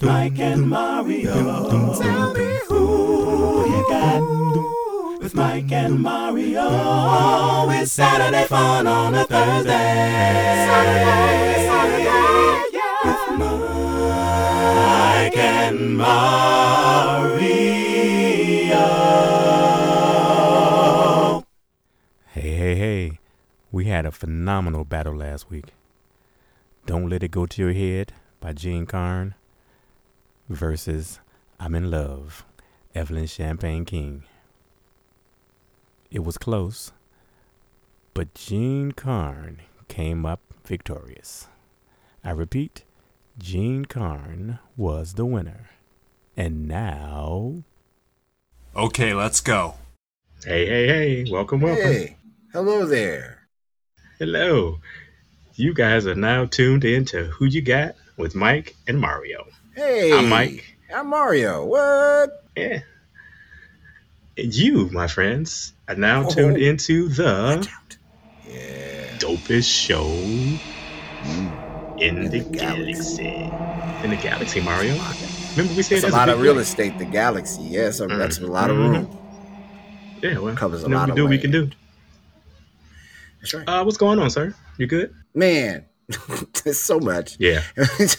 with Mike and Mario. Tell me who you got with Mike and Mario. It's Saturday fun on a Thursday. Saturday, Saturday, yeah. With Mike and Mario. Hey, hey, hey. We had a phenomenal battle last week. Don't Let It Go to Your Head by Jean Carn versus I'm in Love, Evelyn Champagne King. It was close, but Jean Carn came up victorious. I repeat, Jean Carn was the winner. And now. Okay, let's go. Hey, hey, hey. Welcome, welcome. Hey, hello there. Hello. You guys are now tuned in to Who You Got with Mike and Mario. Hey, I'm Mike. I'm Mario. What? Yeah. And you, my friends, are now Oh. tuned into the. Yeah. dopest show Mm. in, In the, the galaxy. In the galaxy, Mario. Remember we said That's a lot big of real estate. The galaxy. Yes, that's a lot of Mhm. room. Yeah, well, Covers a lot we of do what we can do. That's right. Uh, what's going on, sir? You good? Man, there's so much. Yeah.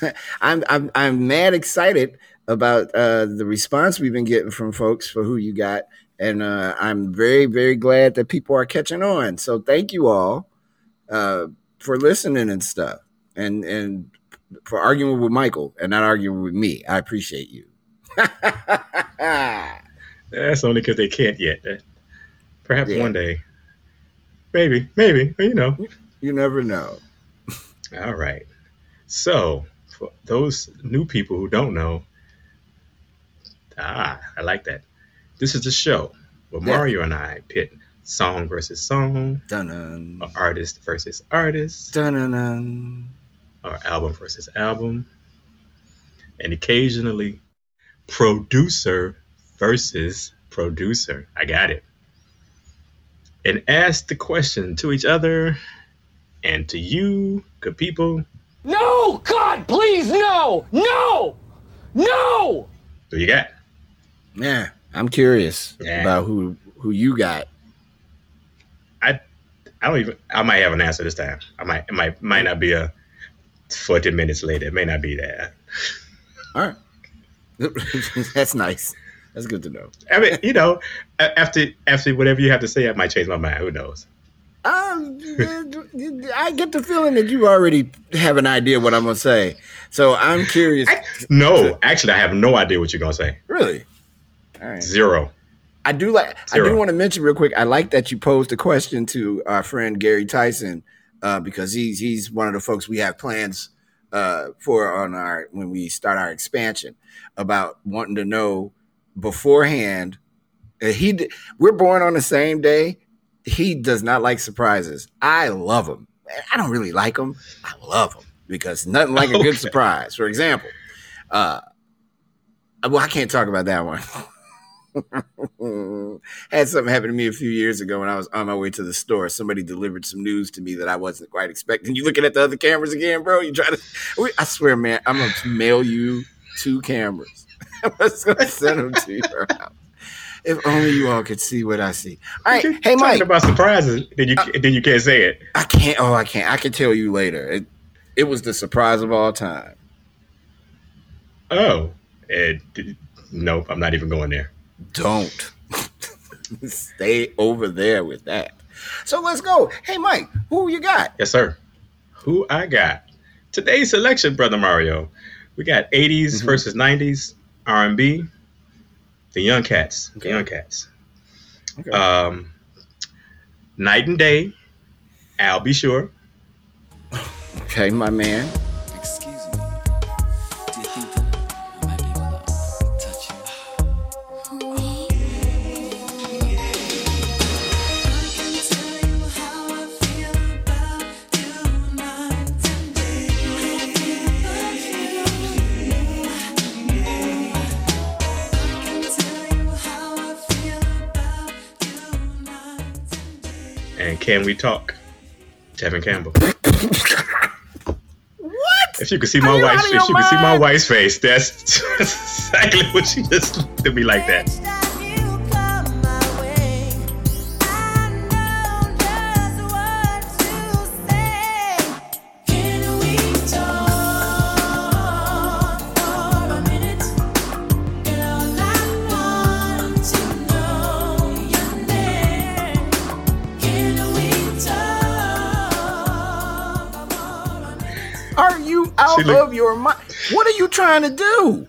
I'm I'm I'm mad excited about uh, the response we've been getting from folks for who you got, and uh, I'm very very glad that people are catching on. So thank you all uh, for listening and stuff, and and for arguing with Michael and not arguing with me. I appreciate you. That's only because they can't yet. Uh, Perhaps Yeah. one day. Maybe, maybe, you know. you never know. All right. So, for those new people who don't know, ah, I like that. This is the show where Yeah. Mario and I pit song versus song, Dun or artist versus artist, dun dun. or album versus album, and occasionally producer versus producer. I got it. And ask the question to each other and to you, good people. No! God, please, no! No! No! Who you got? Yeah, I'm curious Yeah. about who who you got. I I don't even. I might have an answer this time. I might. It might might not be a forty minutes later. It may not be that. All right. That's nice. That's good to know. I mean, you know, after after whatever you have to say, I might change my mind. Who knows? Um, I get the feeling that you already have an idea what I'm gonna say. So I'm curious. I- No, actually, I have no idea what you're gonna say. really? All right. Zero. I do like. I do want to mention real quick. I like that you posed a question to our friend Gary Tyson uh, because he's he's one of the folks we have plans uh, for on our when we start our expansion about wanting to know beforehand. Uh, he we're born on the same day. He does not like surprises. I love them. I don't really like them. I love them because nothing like a Okay. good surprise. For example, uh, well, I can't talk about that one. had something happen to me a few years ago when I was on my way to the store. Somebody delivered some news to me that I wasn't quite expecting. You looking at the other cameras again, bro? You try to? I swear, man, I'm gonna mail you two cameras. I'm just gonna send them to your house. If only you all could see what I see. All right, hey talking Mike, about surprises. Then you then you can't say it. I can't. Oh, I can't. I can tell you later. It, it was the surprise of all time. Oh, and nope. I'm not even going there. Don't stay over there with that. So let's go. Hey Mike, who you got? Yes, sir. Who I got? Today's selection, brother Mario. We got 80s Mhm. versus 90s R&B. The Young Cats. The Young Cats. Okay. Um, Night and Day. Al B. Sure. Okay, my man. Can We Talk? Tevin Campbell. What? If you could see my wife's, if you could see my wife's face, that's, that's exactly what she just looked at me like that. Out She look- of your mind? What are you trying to do?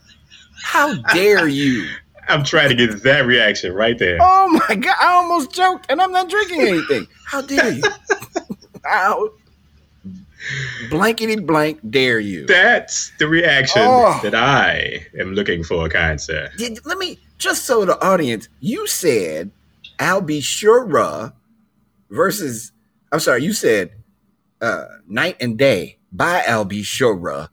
How dare you? I'm trying to get that reaction right there. Oh my god! I almost choked, and I'm not drinking anything. How dare you? How blankety blank dare you? That's the reaction Oh. that I am looking for, kind sir. Did, let me just so the audience. You said Al B. Sure versus. I'm sorry. You said uh, night and day by Al B. Sure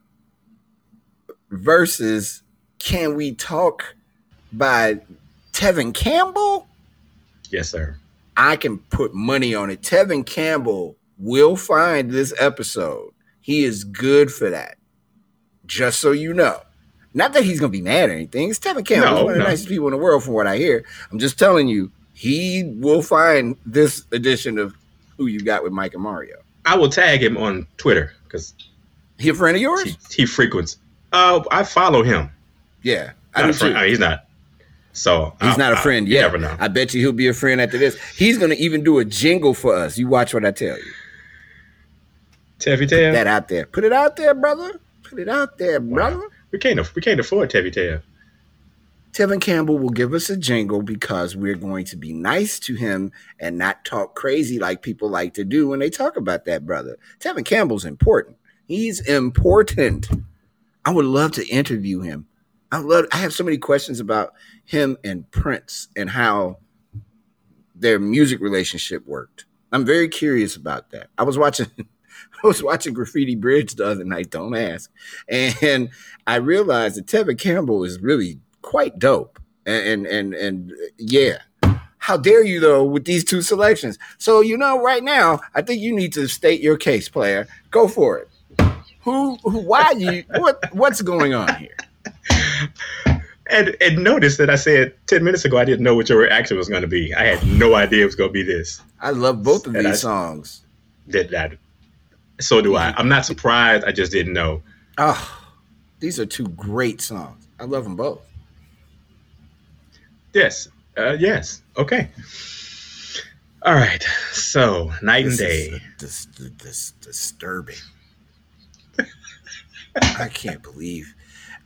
versus Can We Talk by Tevin Campbell. Yes, sir. I can put money on it. Tevin Campbell will find this episode. He is good for that. Just so you know. Not that he's gonna be mad or anything. It's Tevin Campbell. No, He's one of the no. nicest people in the world, from what I hear. I'm just telling you, he will find this edition of Who You Got with Mike and Mario. I will tag him on Twitter because He a friend of yours? he, he frequents. Uh, I follow him. yeah, I Not do friend. I mean, he's not. So He's I- not a friend you yet. Never know. I bet you he'll be a friend after this. He's gonna even do a jingle for us. You watch what I tell you. Tevy Tail. That out there. Put it out there, brother. Put it out there, brother. We can't. We can't afford Tevy Tail. Tevin Campbell will give us a jingle because we're going to be nice to him and not talk crazy like people like to do when they talk about that brother. Tevin Campbell's important. He's important. I would love to interview him. I love I have so many questions about him and Prince and how their music relationship worked. I'm very curious about that. I was watching I was watching Graffiti Bridge the other night, don't ask. And I realized that Tevin Campbell is really quite dope. And and and, and yeah. How dare you though with these two selections? So you know, right now, I think you need to state your case, player. Go for it. Who, who why you what what's going on here? And and notice that I said ten minutes ago I didn't know what your reaction was going to be. I had no idea it was going to be this. I love both of And these I- songs. That that. So do I. I'm not surprised. I just didn't know. Oh, these are two great songs. I love them both. Yes. Uh, yes. Okay. All right. So night and day. is dis- dis- disturbing. I can't believe.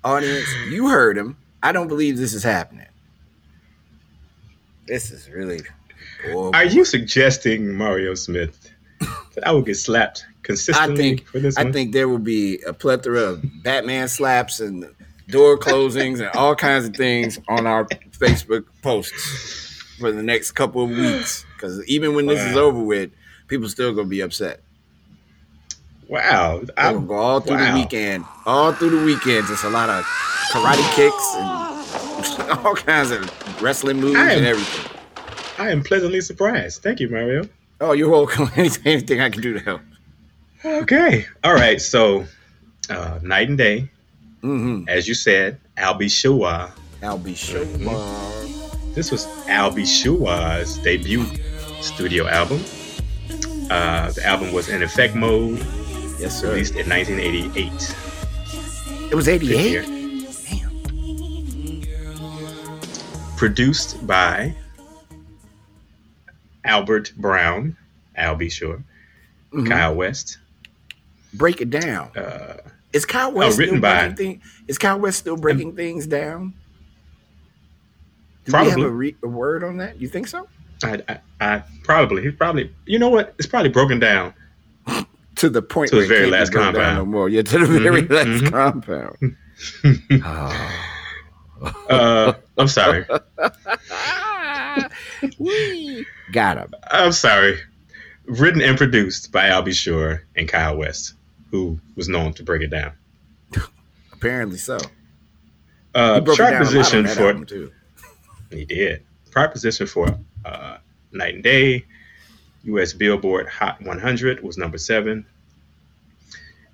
Audience, you heard him. I don't believe this is happening. This is really. Oh, Are you suggesting Mario Smith that I will get slapped I consistently think for this I one? think there will be a plethora of Batman slaps and door closings and all kinds of things on our Facebook posts for the next couple of weeks. Because even when this is over with, people still gonna be upset. wow. They're I, gonna go all through the weekend. All through the weekends. It's a lot of karate kicks and all kinds of wrestling moves am- and everything. I am pleasantly surprised. Thank you, Mario. Oh, you're welcome. Anything, anything I can do to help. Okay. All right. So, uh, night and day, Mm-hmm. as you said, I'll Al B. Sure. I'll. Mm-hmm. This was Al B. Sure's debut studio album. Uh, the album was in effect mode, Yes, sir. released in 1988. It was 88. Damn. Produced by Albert Brown, Al B. Sure, Mhm. Kyle West. Break it down. Uh, Is Kyle West written still by- thing, Is Kyle West still breaking things down? Do we have Probably. a, re- a word on that? You think so? I, I, I probably, he probably, you know what? It's probably broken down. To the point To where his very last compound. no more. Yeah, to the very Mhm, last mhm. compound. oh. Uh, I'm sorry. Whee! Got him. I'm sorry. Written and produced by Al B. Sure and Kyle West, who was known to break it down. Apparently so. Uh, He broke it chart down a lot on position for album he did chart position for uh, Night and Day. U.S. Billboard Hot 100 was number seven.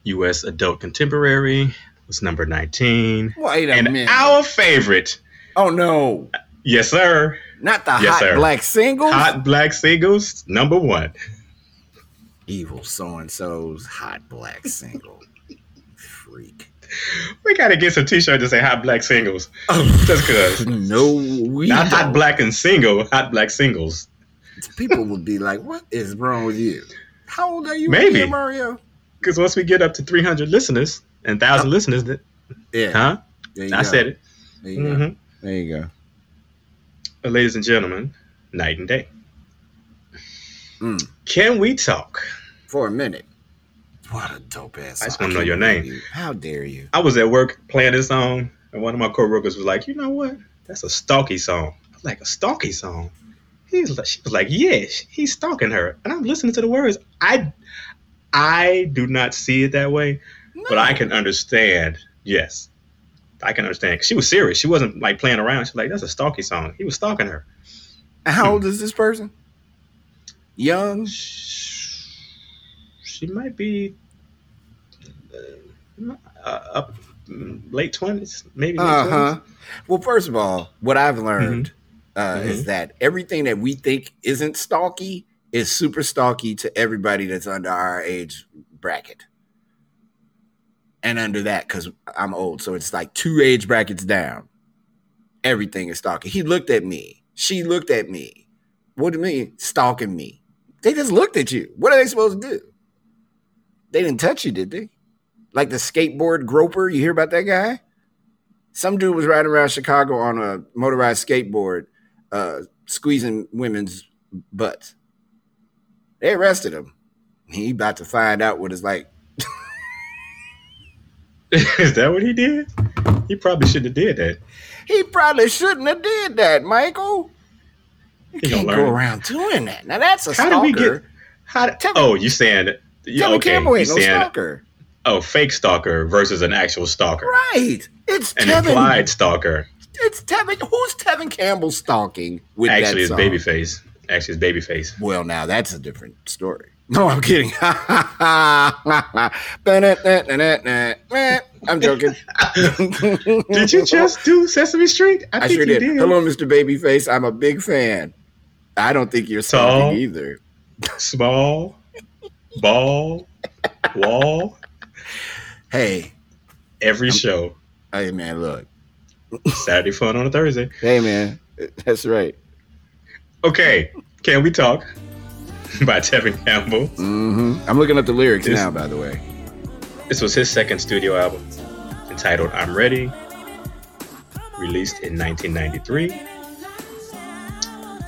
U.S. Adult Contemporary was number 19. Wait a and minute. our favorite, Oh no, yes sir, not the Yes, hot sir. black singles. Hot Black Singles, number one. Evil so and so's hot black single. Freak. We gotta get some t-shirts that say Hot Black Singles. Just cause. No, we Not Hot don't. Black and Single, Hot Black Singles. People would be like, "What is wrong with you? How old are you, Maybe. again, Mario?" Because once we get up to 300 listeners and 1,000 listeners, that, Yeah, huh? I go. said it. There you go. hmm There you go. But ladies and gentlemen, night and day. Mm. Can we talk? For a minute. What a dope ass. Song. I just wanna know your name. you. How dare you? I was at work playing this song, and one of my coworkers was like, "You know what? That's a stalky song." I was like, "A stalky song?" He's like, she was like, "Yeah, he's stalking her." And I'm listening to the words. I, I do not see it that way, but I can understand. Yes, I can understand. She was serious. She wasn't like playing around. She's like, "That's a stalky song." He was stalking her. How old hmm. is this person? Young. She might be uh, uh, up late twenties, maybe. late Uh 20s. huh. Well, first of all, what I've learned uh, Mhm. is that everything that we think isn't stalky is super stalky to everybody that's under our age bracket. And under that, because I'm old, so it's like two age brackets down. Everything is stalky. He looked at me. She looked at me. What do you mean stalking me? They just looked at you. What are they supposed to do? They didn't touch you, did they? Like the skateboard groper, you hear about that guy? Some dude was riding around Chicago on a motorized skateboard, uh, squeezing women's butts. They arrested him. He about to find out what it's like. Is that what he did? He probably shouldn't have did that. He probably shouldn't have did that, Michael. You He can't go around doing that. Now that's a How stalker. did we get? How? Oh, you saying? that- You, Tevin okay, Campbell ain't no stalker. oh, fake stalker versus an actual stalker, Right. It's an Tevin. implied stalker. It's Tevin. Who's Tevin Campbell stalking with Actually, that it's song? babyface. Actually, it's babyface. Well, now that's a different story. No, I'm kidding. I'm joking. Did you just do Sesame Street? I, I think sure did. did. Hello, Mr. Babyface. I'm a big fan. I don't think you're Tall. stalking either. Small, ball, wall. Hey, Every show. hey, man, look. Saturday fun on a Thursday. Hey, man, that's right. Okay, can we talk? By Tevin Campbell. hmm I'm looking up the lyrics This- now, by the way. This was his second studio album, entitled "I'm Ready," released in 1993.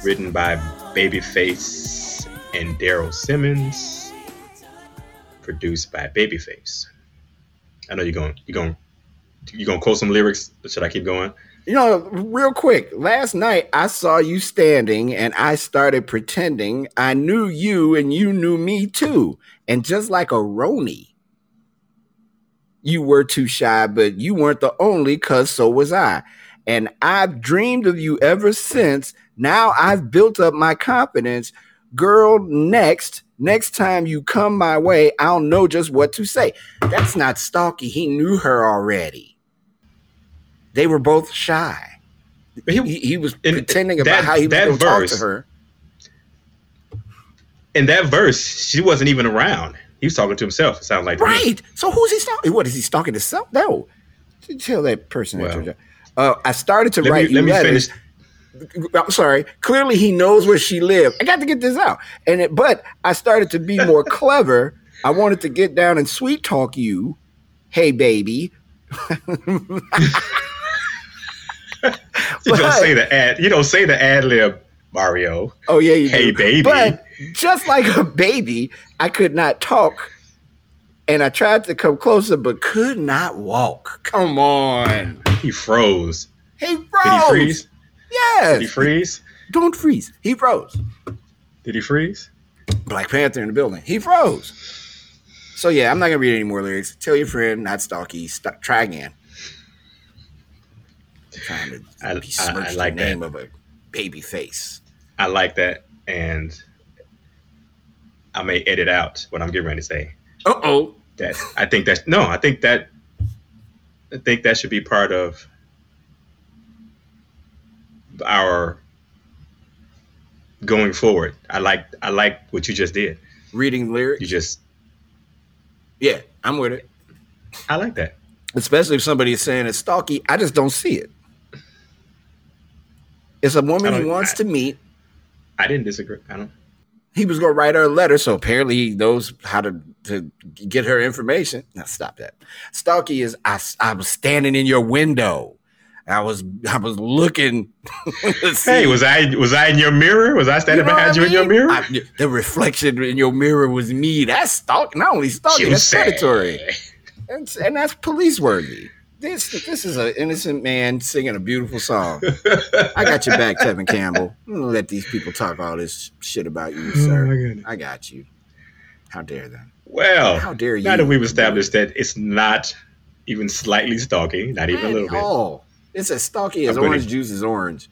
Written by Babyface and Daryl Simmons. Produced by Babyface. I know you're going. You're going. You're gonna quote some lyrics? Should I keep going? You know, real quick, last night I saw you standing and I started pretending I knew you and you knew me too. And just like a Roni, you were too shy, but you weren't the only, because so was I. And I've dreamed of you ever since. Now I've built up my confidence. Girl, next, next time you come my way, I'll know just what to say. That's not stalky. He knew her already. They were both shy. He, he- he was pretending about that- how he was going to talk to her. In that verse, she wasn't even around. He was talking to himself. It sounds like. Right. So who's he stalking? What is he stalking himself? No. Tell that person. Well, uh, I started to Let write me, let you me letters. finish. I'm sorry. Clearly, he knows where she lived. I got to get this out. And it, but I started to be more clever. I wanted to get down and sweet talk you. Hey, baby. You don't say the ad. You don't say the ad lib, Mario. Oh yeah, you Hey, do. baby. But just like a baby, I could not talk, and I tried to come closer, but could not walk. Come on. He froze. He froze. Did he freeze? Yes. Did he freeze? Don't freeze. He froze. Did he freeze? Black Panther in the building. He froze. So yeah, I'm not gonna read any more lyrics. Tell your friend, not stalky. St- try again. I'm trying to I- I- I like the that. name of a baby face. I like that, and I may edit out what I'm getting ready to say. Uh oh. that I think that no, I think that I think that should be part of our going forward. I like I like what you just did. Reading lyrics. You just yeah, I'm with it. I like that. Especially if somebody is saying it's stalky, I just don't see it. It's a woman he wants I- to meet. I didn't disagree. I don't. He was going to write her a letter, so apparently he knows how to, to get her information. Now stop that. Stalky is I, I was standing in your window. I was I was looking. Hey, was I was I in your mirror? Was I standing know behind you I in your mirror? I- the reflection in your mirror was me. That's stalking. Not only stalking, that's predatory. And, and that's police worthy. This this is an innocent man singing a beautiful song. I got your back, Tevin Campbell. I'm gonna let these people talk all this shit about you, Oh, sir. goodness. I got you. How dare them? Well, How dare you? now that we've established that it's not even slightly stalking, not even a little bit, Oh, it's as stalky as I'm gonna- orange juice is orange.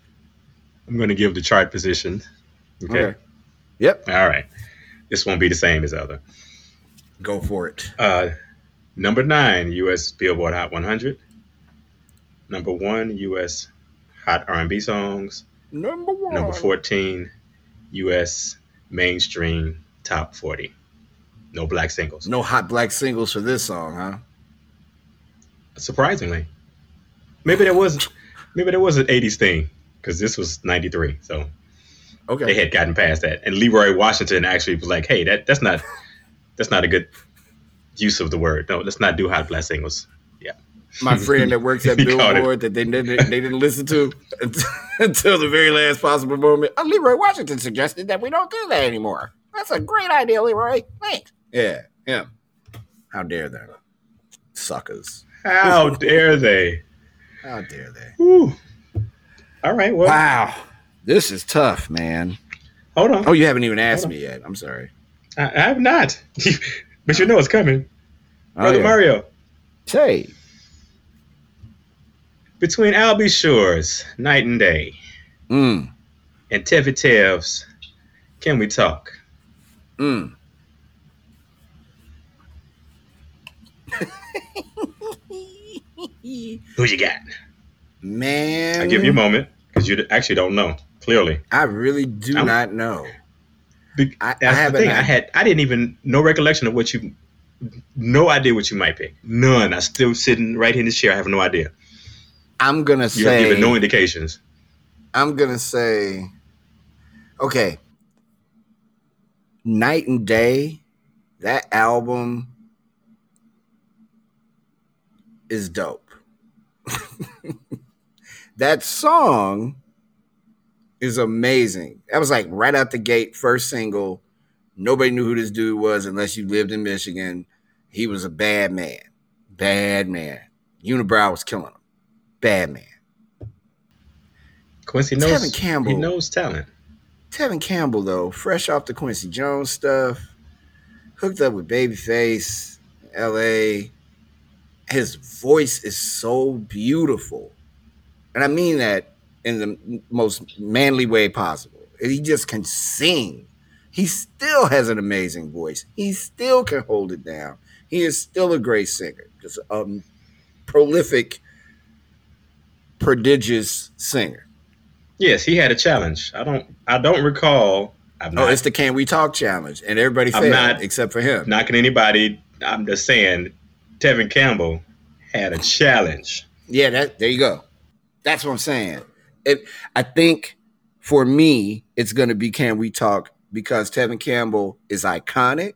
I'm going to give the chart position. Okay. Okay. Yep. All right. This won't be the same as other. Go for it. Uh, number nine, U.S. Billboard Hot 100. Number one, U.S. Hot R&B songs. Number one. Number 14, U.S. Mainstream Top 40. No black singles. No hot black singles for this song, huh? Surprisingly, maybe there was, maybe there was an '80s thing because this was '93, so Okay. they had gotten past that. And Leroy Washington actually was like, "Hey, that that's not that's not a good use of the word. No, let's not do hot black singles." Yeah, my friend that works at He caught it. Billboard that they didn't they didn't listen to until, the very last possible moment. Uh, Leroy Washington suggested that we don't do that anymore. That's a great idea, Leroy. Thanks. Yeah, yeah. How dare them, suckers? how dare they? How dare they? Whew. All right, well, Wow, this is tough, man. hold on. Oh, you haven't even asked me yet. I'm sorry. I, I have not, but you know it's coming, Oh, brother yeah. Mario. Say, Between Al B. Sure's, Night and Day, mm, and Tevy Tev's, can we talk? mm. Who you got? Man, I give you a moment because you actually don't know clearly. I really do I'm- not know. Be- I- I haven't the thing. I had- had I didn't even no recollection of what you, no idea what you might pick. None. I still sitting right here in this chair. I have no idea. I'm gonna You say you have given no indications. I'm gonna say, okay, Night and Day, that album is dope. that song is amazing. That was like right out the gate, first single. Nobody knew who this dude was unless you lived in Michigan. He was a bad man. Bad man. Unibrow was killing him. Bad man. Quincy knows Tevin. Campbell. He knows talent. Tevin Campbell, though, fresh off the Quincy Jones stuff, hooked up with Babyface, LA. His voice is so beautiful. And I mean that in the most manly way possible. He just can sing. He still has an amazing voice. He still can hold it down. He is still a great singer. Just a um, prolific, prodigious singer. Yes, he had a challenge. I don't. I don't recall. I'm Oh, not it's the Can We Talk challenge, and everybody I'm failed not- except for him. knocking anybody. I'm just saying, Tevin Campbell had a challenge. Yeah, that there you go. That's what I'm saying. It, I think for me, it's going to be Can We Talk because Tevin Campbell is iconic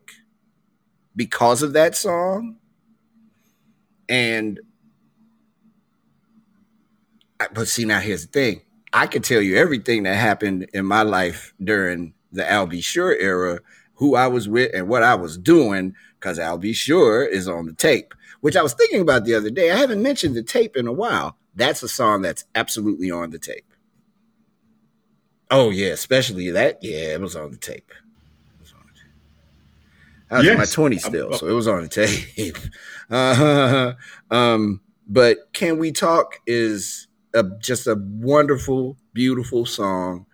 because of that song, and but see now here's the thing. I could tell you everything that happened in my life during the Al B. Sure era, who I was with and what I was doing, because Al B. Sure is on the tape which I was thinking about the other day. I haven't mentioned the tape in a while. That's a song that's absolutely on the tape. Oh yeah, especially that. Yeah, it was on the tape. It was on the tape. I was in my Yes. twenties still, so it was on the tape. Uh, um, but "Can We Talk" is a, just a wonderful, beautiful song.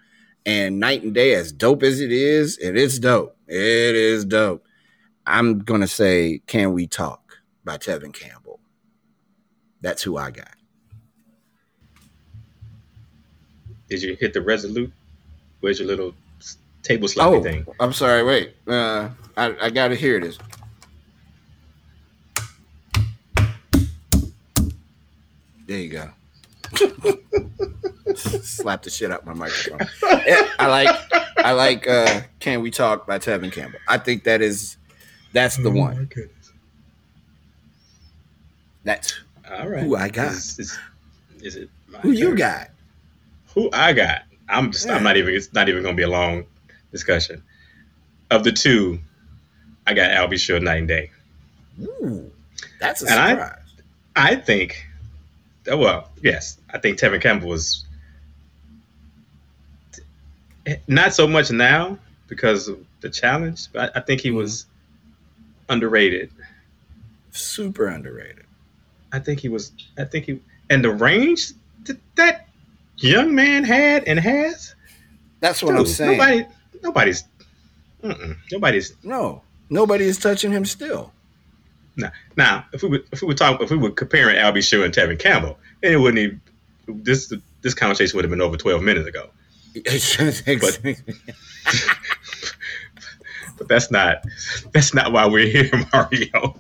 And "Night and Day," as dope as it is, it is dope. It is dope. I'm gonna say "Can We Talk" by Tevin Campbell. That's who I got. Did you hit the resolute? Where's your little table sloppy Oh, thing? I'm sorry. Wait, uh, I I gotta hear this. There you go. Slap the shit out my microphone. I like I like uh Can We Talk by Tevin Campbell. I think that is that's the oh, one. That's All right. Who I got? Is, is, is it my who you turn? got. Who I got? I'm just. Yeah. I'm not even. It's not even going to be a long discussion. Of the two, I got Al B. Sure Night and Day. Ooh, that's a And I- surprise. I think. oh, Well, yes, I think Tevin Campbell was not so much now because of the challenge, but I, I think he mm-hmm. was underrated. Super underrated. I think he was. I think he and the range that that young man had and has. That's what I'm saying. Nobody, nobody's, nobody's. no, nobody is touching him still. Nah. Now, if we would, if we were talking, if we were comparing Al B. Sure and Tevin Campbell, then it wouldn't even. This this conversation would have been over twelve minutes ago. But that's not that's not why we're here, Mario.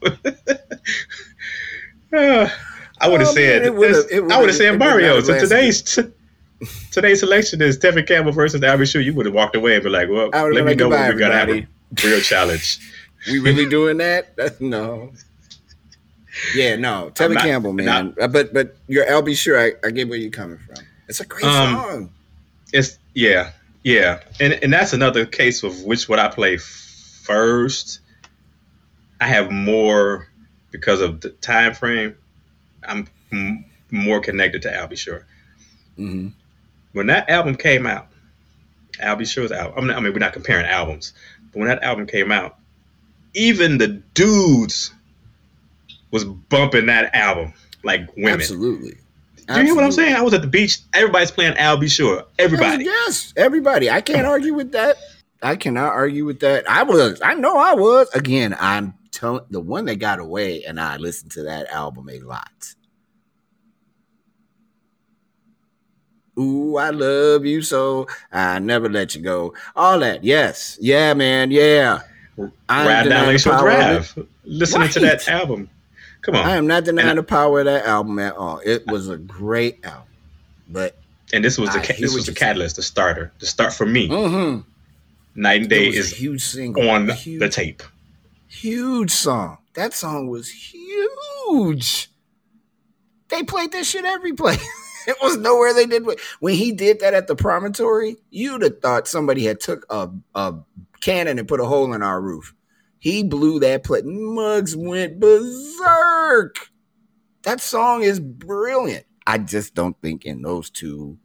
Uh, I would have Oh, said man, it I would have said Mario. So today's today's selection is Tevin Campbell versus Al B. Sure. You would have walked away and be like, "Well, let me know when gonna have a real challenge." we really doing that? That's, no. Yeah, no. Tevin not- Campbell, man. Uh, but but your Al B. Sure I, I get where you're coming from. It's a great Um, song. It's yeah, yeah, and and that's another case of which would I play first. I have more because of the time frame. I'm m- more connected to Al B. Sure. hmm When that album came out, Al B. Sure's album. I mean, I mean, we're not comparing albums, but when that album came out, even the dudes was bumping that album like women. Absolutely. Do you hear what I'm saying? I was at the beach. Everybody's playing Al B. Sure. Everybody. Yes, everybody. I can't argue with that. I cannot argue with that. I was. I know I was. Again, I'm telling the one that got away, and I listened to that album a lot. Ooh, I love you so. I never let you go. All that. Yes. Yeah, man. Yeah. I am Ride down denying the Lakeshore power of it. Drive. Listening to that album. Come on. I am not denying And the power of that album at all. It was a great album. But and this was the I this was the you're saying. catalyst, the starter, the start for me. mhm, Night and Day is huge single. on the, huge, the tape. huge song. That song was huge. They played this shit every place. it was nowhere they did. When he did that at the promontory, you'd have thought somebody had took a, a cannon and put a hole in our roof. He blew that plate. Mugs went berserk. That song is brilliant. I just don't think in those two,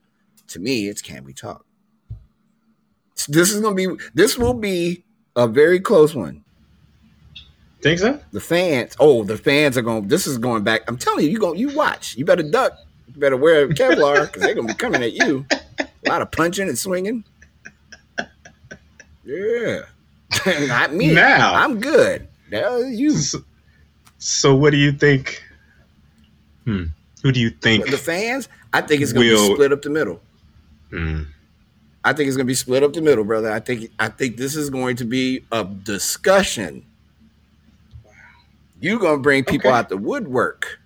to me, it's Can We Talk. This is gonna be this will be a very close one. Think so? The fans, oh, the fans are going. This is going back. I'm telling you, you going. You watch. You better duck. You better wear Kevlar because they're gonna be coming at you. A lot of punching and swinging. Yeah, not me. Now. I'm good. Now you. So, so what do you think? Hmm. Who do you think? The fans. I think it's gonna Will- be split up the middle. Hmm. I think it's gonna be split up the middle, brother. I think. I think this is going to be a discussion. You're gonna bring people Okay. out the woodwork.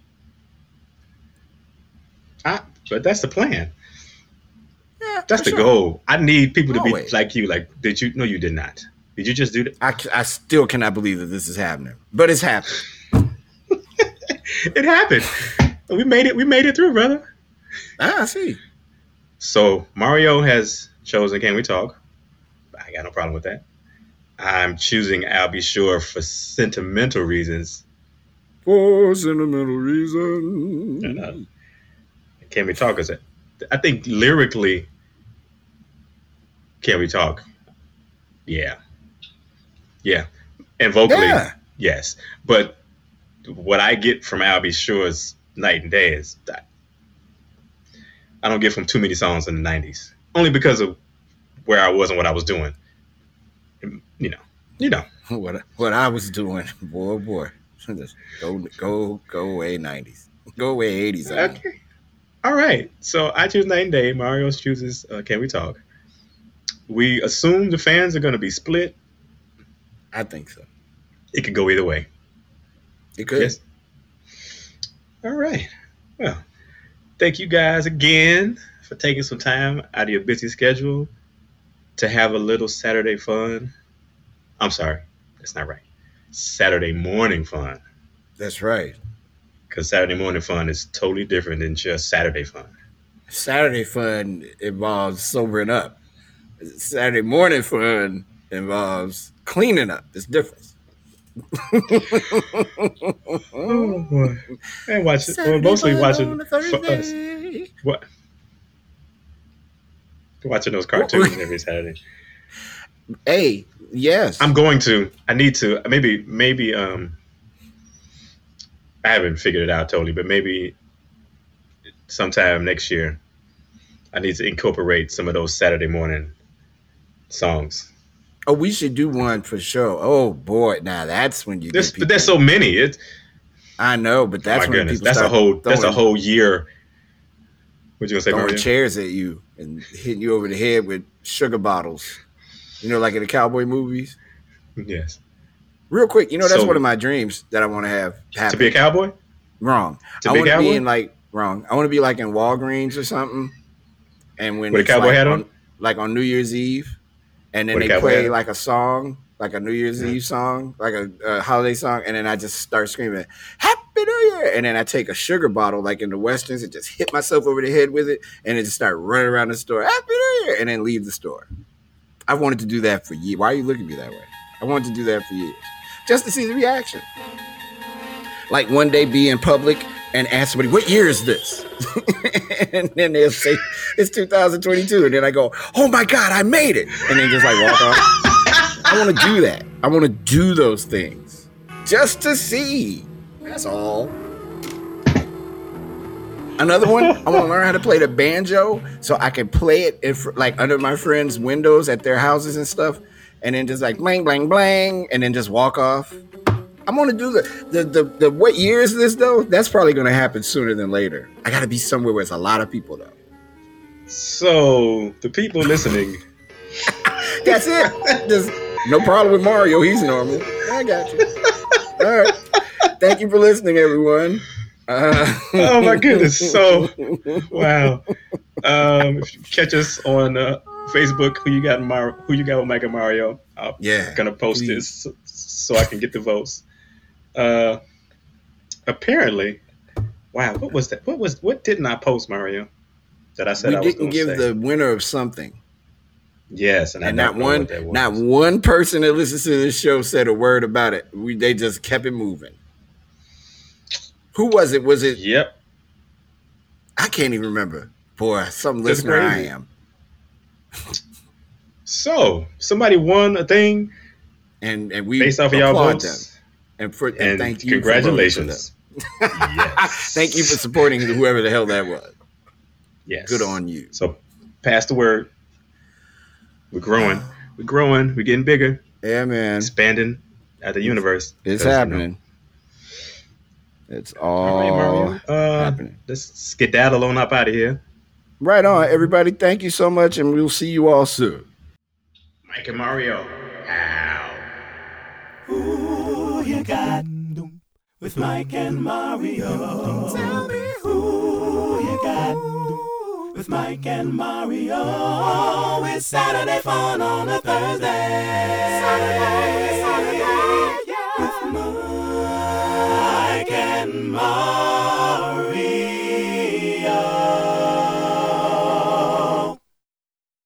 I, but that's the plan. Yeah, That's the sure. goal. I need people to be like you. Like, did you? No, you did not. Did you just do that? I, I still cannot believe that this is happening, but it's happening. It happened. We made it. We made it through, brother. Ah, I see. So Mario has chosen Can We Talk? I got no problem with that. I'm choosing Al B. Sure for sentimental reasons. For sentimental reasons. And, uh, Can We Talk is it? I think lyrically, Can We Talk? Yeah. Yeah. And vocally, Yeah. yes. But what I get from Al B. Sure's Night and Day is that I don't get from too many songs in the 90s. Only because of where I was and what I was doing. You know, you know. what what I was doing, boy, boy. Just go go go away nineties. Go away eighties. Okay. All right. So I choose night and day. Mario chooses uh, Can We Talk? We assume the fans are going to be split. I think so. It could go either way. It could. Yes. All right. Well, thank you guys again for taking some time out of your busy schedule to have a little Saturday fun. I'm sorry, that's not right. Saturday morning fun. That's right. Because Saturday morning fun is totally different than just Saturday fun. Saturday fun involves sobering up. Saturday morning fun involves cleaning up. It's different. Oh boy. And watch it. Well, mostly watching for us. What? Watching those cartoons every Saturday. Hey, yes. I'm going to. I need to. Maybe. Maybe. Um. I haven't figured it out totally, but maybe sometime next year, I need to incorporate some of those Saturday morning songs. oh, we should do one for sure. Oh boy, now that's when you. There's, but there's so many. It's I know, but that's oh my goodness. people That's a whole. That's a whole year. What you gonna say, throwing Mario? chairs at you and hitting you over the head with sugar bottles. You know, like in the cowboy movies. Yes. Real quick, you know that's So- one of my dreams that I want to have happen. To be a cowboy. wrong. to I be a want to be cowboy? in like wrong. I want to be like in Walgreens or something. And when With a cowboy like hat on? like on New Year's Eve, and then With they play like a song, like a New Year's Yeah. Eve song, like a, a holiday song, and then I just start screaming "Happy New Year!" And then I take a sugar bottle, like in the westerns, and just hit myself over the head with it, and then just start running around the store "Happy New Year!" and then leave the store. I wanted to do that for years. Why are you looking at me that way? I wanted to do that for years, just to see the reaction. Like one day, be in public and ask somebody, "What year is this?" and then they'll say, "It's 2022," and then I go, "Oh my God, I made it!" And then just like walk off. I want to do that. I want to do those things just to see. That's all. Another one, I want to learn how to play the banjo so I can play it in fr- like under my friends' windows at their houses and stuff, and then just like blang blang blang, and then just walk off. I'm gonna do the the the, the what year is this though? That's probably gonna happen sooner than later. I gotta be somewhere where there's a lot of people though. So the people listening. That's it. Just no problem with Mario. He's normal. I got you. All right. Thank you for listening, everyone. Uh, Oh my goodness! So wow. Um, if you catch us on uh, Facebook, who you got? Mar- who you got with Mike and Mario? I'm yeah. gonna post please. this so, so I can get the votes. Uh, apparently, wow. What was that? What was? What didn't I post, Mario? That I said We I didn't going give say. the winner of something, yes, and, and I not one, not one person that listens to this show said a word about it. We they just kept it moving. Who was it? Was it? Yep. I can't even remember. Boy, some That's listener I am, So somebody won a thing and and we based off of y'all votes, them and for and, and thank you. congratulations. yes. Thank you for supporting whoever the hell that was. Yes. Good on you. So pass the word. We're growing. We're growing. We're getting bigger. Yeah, man. Expanding at the universe. It's 'Cause, you know- happening. It's all, All right, Mario. Uh, happening. let's skedaddle on up out of here. Right on, everybody. Thank you so much, and we'll see you all soon. Mike and Mario. Ow. Who you got with Mike and Mario? Tell me who you got with Mike and Mario. It's Saturday fun on a Thursday. Saturday, Saturday, yeah. With Mike Denmark.